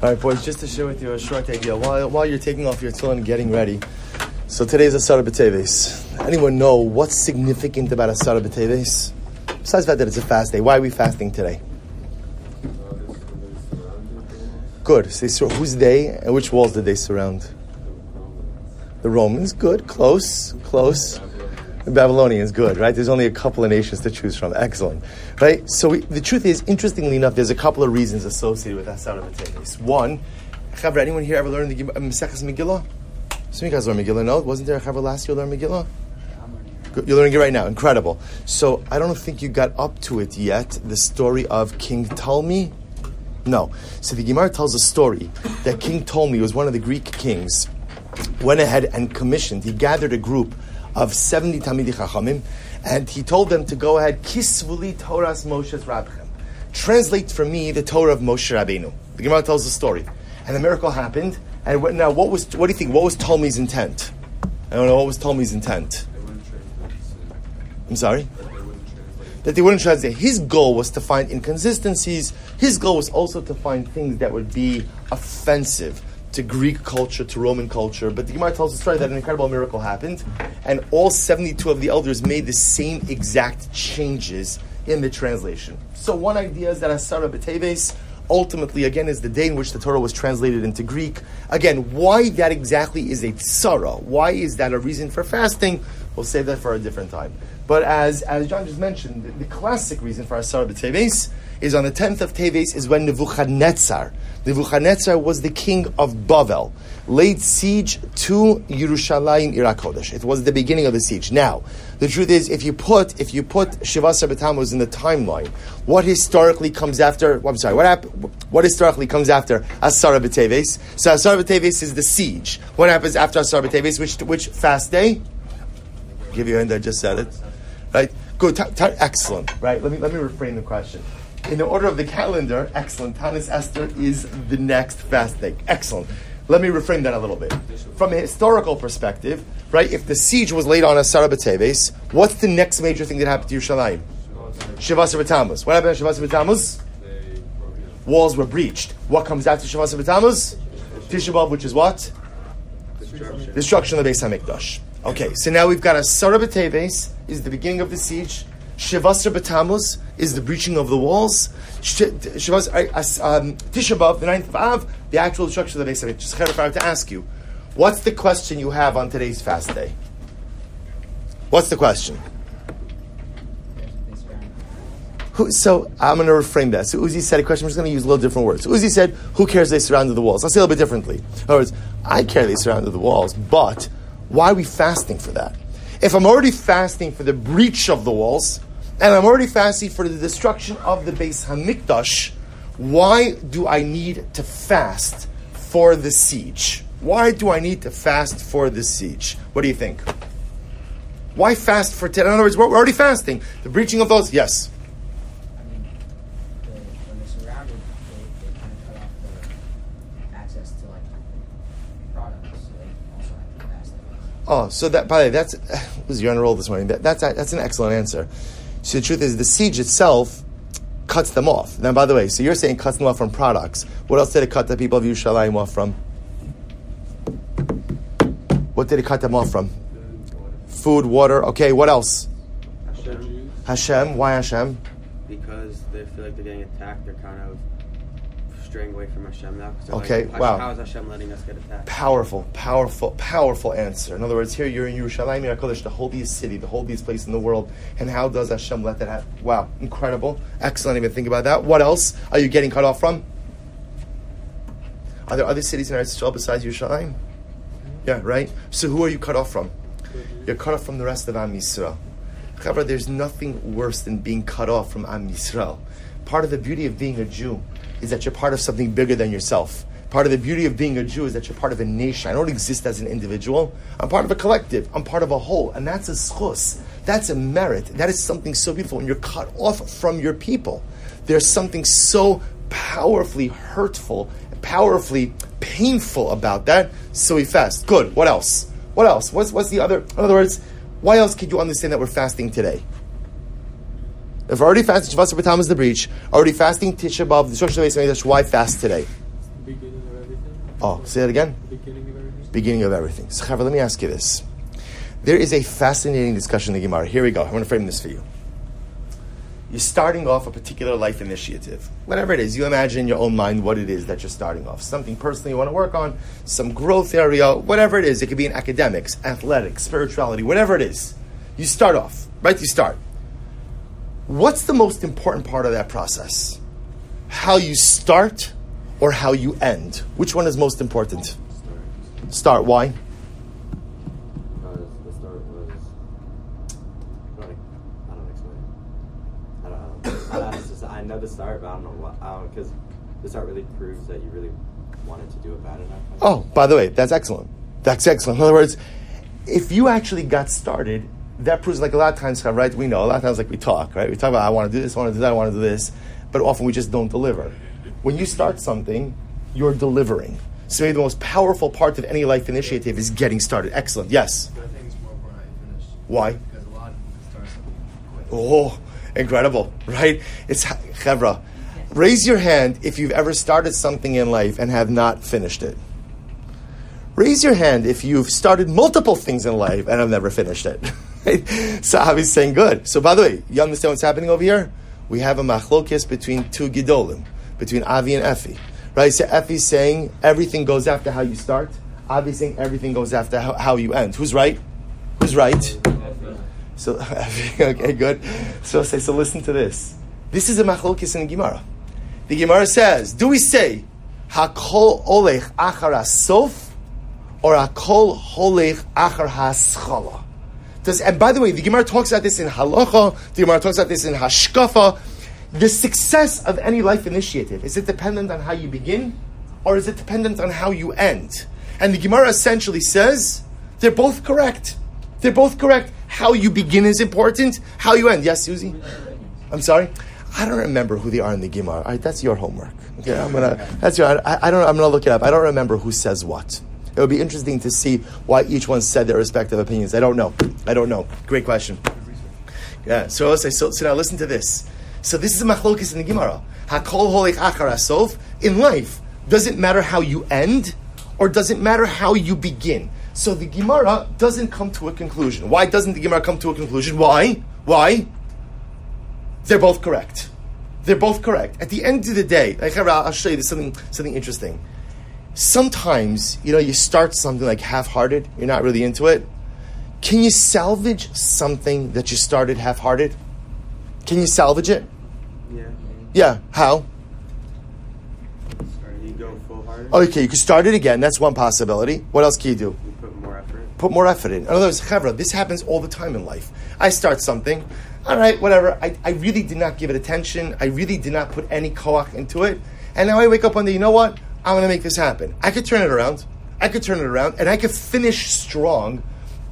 All right, boys, just to share with you a short idea. While, while you're taking off your tefillin and getting ready, so today's Asara B'Teves. Anyone know what's significant about Asara B'Teves? Besides the fact that it's a fast day, why are we fasting today? Good. So who's they and which walls did they surround? The Romans. Good. Close. Close. The Babylonians, good, right? There's only a couple of nations to choose from. Excellent, right? So we, the truth is, interestingly enough, there's a couple of reasons associated with Asar B'Teves. One, Chavra, anyone here ever learned the Maseches uh, Megillah? Some of you guys learned Megillah, no? Wasn't there a Chavra last year learned Megillah? You're learning it right now. Incredible. So I don't think you got up to it yet. The story of King Ptolemy. No. So the Gemara tells a story that King Ptolemy was one of the Greek kings. Went ahead and commissioned. He gathered a group of 70 Talmidei Chachamim, and he told them to go ahead, Kisvuli Torahs Moshe's Rabchem. Translate for me the Torah of Moshe Rabbeinu. The Gemara tells the story. And the miracle happened. And now, what was what do you think? What was Ptolemy's intent? I don't know. What was Ptolemy's intent? I'm sorry? That they wouldn't translate. His goal was to find inconsistencies. His goal was also to find things that would be offensive to Greek culture, to Roman culture. But the Gemara tells the story that an incredible miracle happened, and all 72 of the elders made the same exact changes in the translation. So one idea is that Asara B'Teves ultimately, again, is the day in which the Torah was translated into Greek. Again, why that exactly is a tsara, why is that a reason for fasting, we'll save that for a different time. But as, as John just mentioned, the, the classic reason for Asara B'Teves is on the 10th of Teves is when Nebuchadnezzar, Nebuchadnezzar was the king of Bavel, laid siege to Yerushalayim Iraq. It was the beginning of the siege. Now, the truth is, if you put if you put Shivasa B'Tammuz in the timeline, what historically comes after? I'm sorry, what hap- What historically comes after Asara B'Teves? So Asara B'Teves is the siege. What happens after Asara B'Teves? Which which fast day? Give you a hand. I just said it. Right. Good. T- t- excellent. Right. Let me let me reframe the question in the order of the calendar, excellent. Tanis Esther is the next fast day. Excellent. Let me reframe that a little bit. From a historical perspective, right, if the siege was laid on Asara B'Teves, what's the next major thing that happened to Yerushalayim? Shavasar B'Tammuz. What happened to Shavasar B'Tammuz? Walls were breached. What comes after Shavasar B'Tammuz? Tisha B'Av, which is what? Destruction. Destruction of the Beis HaMikdash. Okay, so now we've got Asara B'Teves, is the beginning of the siege. Shivasar B'Tammuz is the breaching of the walls. Shivas, um, Tisha the ninth of Av, the actual destruction of the Hamikdash. Just I have to ask you, what's the question you have on today's fast day? What's the question? Who, so I'm going to reframe that. So Uzi said a question. I'm just going to use a little different words. So Uzi said, "Who cares? They surrounded the walls." I'll say a little bit differently. In other words, I care they surrounded the walls, but why are we fasting for that? If I'm already fasting for the breach of the walls, and I'm already fasting for the destruction of the Beis Hamikdash, why do I need to fast for the siege? Why do I need to fast for the siege? What do you think? Why fast for ten? In other words, we're already fasting. The breaching of those, yes. Oh, so that by the way, that's was you on a roll this morning. That, that's that's an excellent answer. So the truth is, the siege itself cuts them off. Now, by the way, so you're saying cuts them off from products. What else did it cut the people of Yerushalayim off from? What did it cut them off from? Food, water. Okay, what else? Hashem. Hashem. Why Hashem? Because they feel like they're getting attacked. They're kind of away from Hashem now. Okay, like, wow. How is Hashem letting us get attacked? Powerful, powerful, powerful answer. In other words, here you're in Yerushalayim Kodesh, the holiest city, the holiest place in the world. And how does Hashem let that happen? Wow, incredible. Excellent. Even think about that. What else are you getting cut off from? Are there other cities in Eretz Yisrael besides Yerushalayim? Yeah, right? So who are you cut off from? You're cut off from the rest of Am Yisrael. Chavra, there's nothing worse than being cut off from Am Yisrael. Part of the beauty of being a Jew is that you're part of something bigger than yourself. Part of the beauty of being a Jew is that you're part of a nation. I don't exist as an individual. I'm part of a collective. I'm part of a whole. And that's a zchus. That's a merit. That is something so beautiful. When you're cut off from your people, there's something so powerfully hurtful, powerfully painful about that. So we fast. Good. What else? What else? What's, what's the other? In other words, why else could you understand that we're fasting today? If already fasting Shavasar B'Tam is the breach, already fasting Tisha B'Av, the destruction of the Why fast today? Beginning of everything. Oh, say that again. Beginning of everything. Beginning of everything. So, let me ask you this. There is a fascinating discussion in the Gemara. Here we go. I want to frame this for you. You're starting off a particular life initiative. Whatever it is, you imagine in your own mind what it is that you're starting off. Something personally you want to work on, some growth area, whatever it is. It could be in academics, athletics, spirituality, whatever it is. You start off, right? You start. What's the most important part of that process? How you start or how you end? Which one is most important? Start. Why? Because the start was. Like, I don't explain. I don't. Don't, I, don't, I know the start, but I don't know what. Because the start really proves that you really wanted to do it bad enough. Oh, by the way, that's excellent. That's excellent. In other words, if you actually got started, that proves like a lot of times, right? We know a lot of times, like we talk, right? We talk about I want to do this, I want to do that, I want to do this, but often we just don't deliver. When you start something, you're delivering. So maybe the most powerful part of any life initiative is getting started. Excellent. Yes. But I think it's more important how you finish. Why? Because a lot of people start something. Oh, incredible, right? It's chevra. Raise your hand if you've ever started something in life and have not finished it. Raise your hand if you've started multiple things in life and have never finished it. Right? So Avi's saying good. So by the way, you understand what's happening over here? We have a machlokis between two gidolim, between Avi and Effie. Right? So Effie's saying everything goes after how you start. Avi's saying everything goes after how, how you end. Who's right? Who's right? So okay, good. So say so. Listen to this. This is a machlokis in the Gemara. The Gemara says, "Do we say hakol olech achar sof or hakol holech achar haschala?" Does and by the way, the Gemara talks about this in halacha. The Gemara talks about this in hashkafa. The success of any life initiative is it dependent on how you begin, or is it dependent on how you end? And the Gemara essentially says they're both correct. They're both correct. How you begin is important. How you end. Yes, Susie. I'm sorry. I don't remember who they are in the Gemara. Right, that's your homework. Okay, I'm gonna. That's your. I, I don't. I'm gonna look it up. I don't remember who says what. It would be interesting to see why each one said their respective opinions. I don't know. I don't know. Great question. Yeah. So. So, so now listen to this. So this is a machlokis in the Gemara. Hakol holik achar asof. In life, does it matter how you end, or does it matter how you begin? So the Gemara doesn't come to a conclusion. Why doesn't the Gemara come to a conclusion? Why? Why? They're both correct. They're both correct. At the end of the day, I'll show you something, something interesting. Sometimes, you know, you start something like half-hearted, you're not really into it. Can you salvage something that you started half-hearted? Can you salvage it? Yeah. Yeah. How? You go full hard. Okay, you can start it again. That's one possibility. What else can you do? You put more effort. put more effort in. In other words, chavra, this happens all the time in life. I start something, all right, whatever. I, I really did not give it attention. I really did not put any koach into it. And now I wake up one day, you know what? I'm going to make this happen. I could turn it around. I could turn it around, and I could finish strong,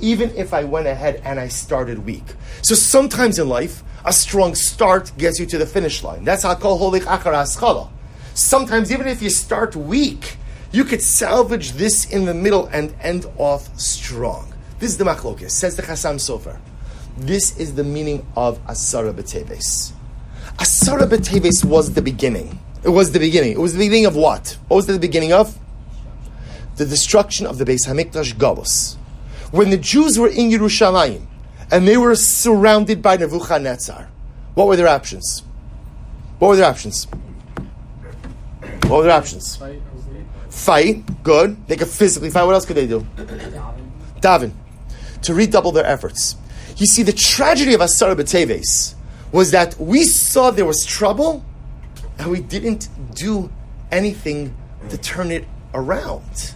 even if I went ahead and I started weak. So sometimes in life, a strong start gets you to the finish line. That's how kol holik achar haschala. Sometimes, even if you start weak, you could salvage this in the middle and end off strong. This is the machlokes, says the Chassam Sofer. This is the meaning of Asara B'Teves. Asara B'Teves was the beginning. It was the beginning. It was the beginning of what? What was the beginning of? The destruction of the Beis Hamikdash Galus. When the Jews were in Yerushalayim and they were surrounded by Nebuchadnezzar, what were their options? What were their options? What were their options? Fight Fight, good. They could physically fight. What else could they do? Daven. To redouble their efforts. You see, the tragedy of Asara B'Teves was that we saw there was trouble and we didn't do anything to turn it around.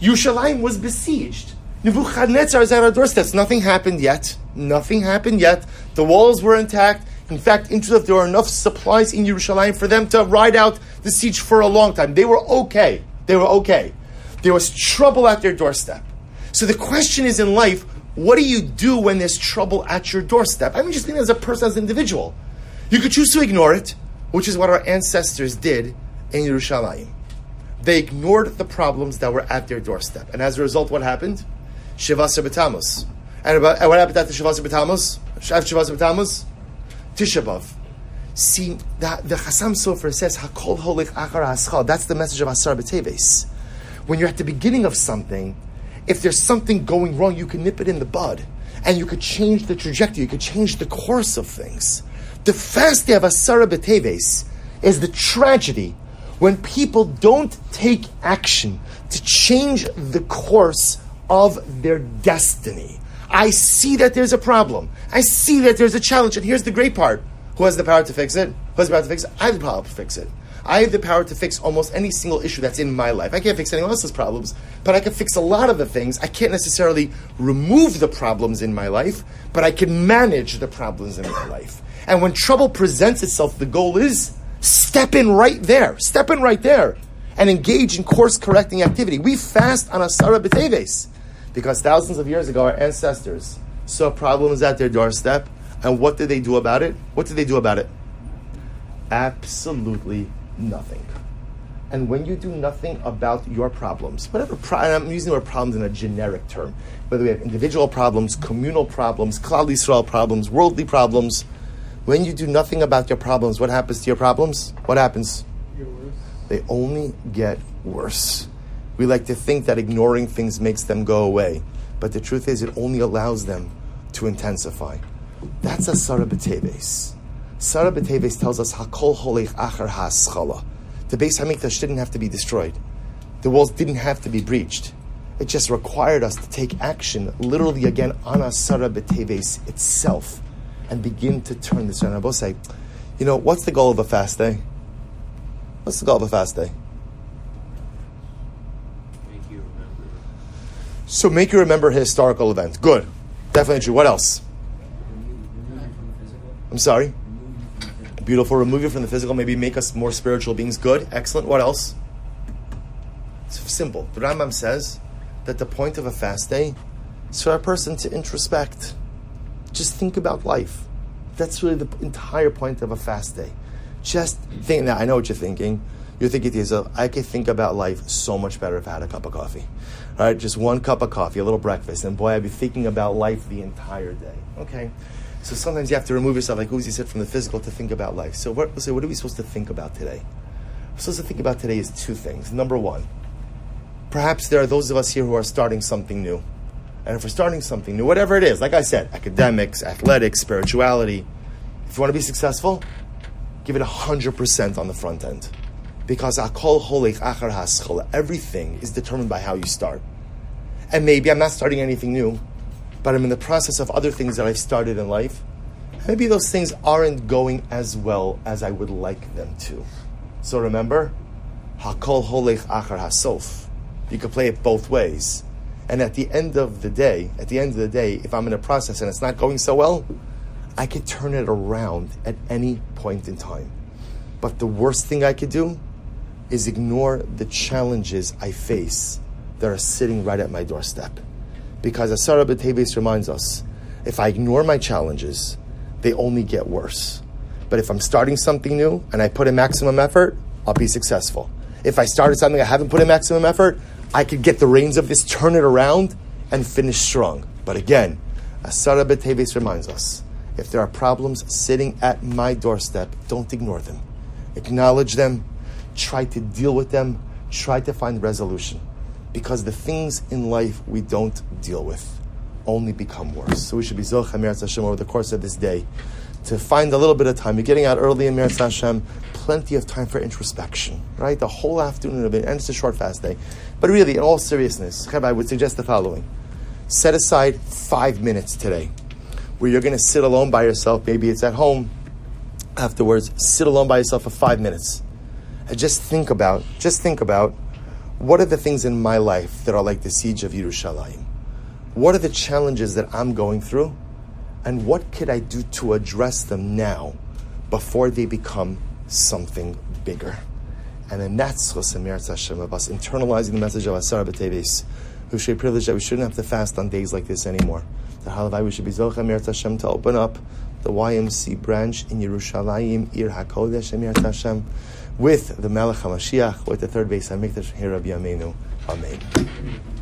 Yerushalayim was besieged. Nebuchadnezzar is at our doorsteps. Nothing happened yet. Nothing happened yet. The walls were intact. In fact, interesting, there were enough supplies in Yerushalayim for them to ride out the siege for a long time. They were okay. They were okay. There was trouble at their doorstep. So the question is in life, what do you do when there's trouble at your doorstep? I mean, just think as a person, as an individual. You could choose to ignore it, which is what our ancestors did in Yerushalayim. They ignored the problems that were at their doorstep. And as a result, what happened? Shivasa B'Tammuz. And, about, and what happened after Shivasa B'Tammuz? After Shivasa B'Tammuz? Tisha B'Av. See, the, the Chasam Sofer says, Hakol holich achar haschal. That's the message of Asar B'Teves. When you're at the beginning of something, if there's something going wrong, you can nip it in the bud. And you could change the trajectory, you could change the course of things. The fast day of Asara B'Teves is the tragedy when people don't take action to change the course of their destiny. I see that there's a problem. I see that there's a challenge. And here's the great part. Who has the power to fix it? Who has the power to fix it? I have the power to fix it. I have the power to fix almost any single issue that's in my life. I can't fix anyone else's problems, but I can fix a lot of the things. I can't necessarily remove the problems in my life, but I can manage the problems in my life. And when trouble presents itself, the goal is step in right there. Step in right there and engage in course correcting activity. We fast on Asara B'Teves because thousands of years ago, our ancestors saw problems at their doorstep. And what did they do about it? What did they do about it? Absolutely nothing. And when you do nothing about your problems, whatever, pro- I'm using the word problems in a generic term, whether we have individual problems, communal problems, Klal Yisrael problems, worldly problems, when you do nothing about your problems, what happens to your problems? What happens? They only get worse. We like to think that ignoring things makes them go away, but the truth is, it only allows them to intensify. That's Asara B'Teves. Sarah B'Teves tells us Hakol Holech Achar Haschala. The Beis Hamikdash didn't have to be destroyed. The walls didn't have to be breached. It just required us to take action, literally again on a B'Teves itself, and begin to turn this around. I both say, you know, what's the goal of a fast day? What's the goal of a fast day? Make you remember. So make you remember historical event. Good. Definitely true. What else? I'm sorry? Beautiful. Remove you from the physical. Maybe make us more spiritual beings. Good. Excellent. What else? It's simple. The Rambam says that the point of a fast day is for a person to introspect. Just think about life. That's really the entire point of a fast day. Just think. Now, I know what you're thinking. You're thinking to yourself, I could think about life so much better if I had a cup of coffee. All right, just one cup of coffee, a little breakfast, and boy, I'd be thinking about life the entire day. Okay, so sometimes you have to remove yourself, like Uzi said, from the physical to think about life. So, what, so what are we supposed to think about today? We're supposed to think about today is two things. Number one, perhaps there are those of us here who are starting something new. And we're starting something new, whatever it is, like I said, academics, athletics, spirituality, if you want to be successful, give it 100% on the front end. Because everything is determined by how you start. And maybe I'm not starting anything new, but I'm in the process of other things that I've started in life. Maybe those things aren't going as well as I would like them to. So remember, hakol holech achar hasof. You can play it both ways. And at the end of the day, at the end of the day, if I'm in a process and it's not going so well, I could turn it around at any point in time. But the worst thing I could do is ignore the challenges I face that are sitting right at my doorstep. Because Asara B'Teves reminds us, if I ignore my challenges, they only get worse. But if I'm starting something new and I put in maximum effort, I'll be successful. If I started something I haven't put in maximum effort, I could get the reins of this, turn it around, and finish strong. But again, Asara B'Teves reminds us, if there are problems sitting at my doorstep, don't ignore them. Acknowledge them, try to deal with them, try to find resolution. Because the things in life we don't deal with only become worse. So we should be Zoch Hashem over the course of this day to find a little bit of time. You're getting out early in Meretz Hashem, plenty of time for introspection, right? The whole afternoon of it, and it's a short fast day. But really, in all seriousness, I would suggest the following. Set aside five minutes today where you're going to sit alone by yourself. Maybe it's at home. Afterwards, sit alone by yourself for five minutes. And just think about, just think about what are the things in my life that are like the siege of Yerushalayim? What are the challenges that I'm going through? And what could I do to address them now before they become something bigger? And then that's Chosemer Hashem of us internalizing the message of Asar B'Teves. We should be privileged that we shouldn't have to fast on days like this anymore. The Halavai, we should be Zocha Mir Hashem to open up the YMC branch in Yerushalayim, Ir HaKodesh Emir Hashem, with the Melech HaMashiach, with the third Beis, Hamikdash Hirabi Amenu. Amen.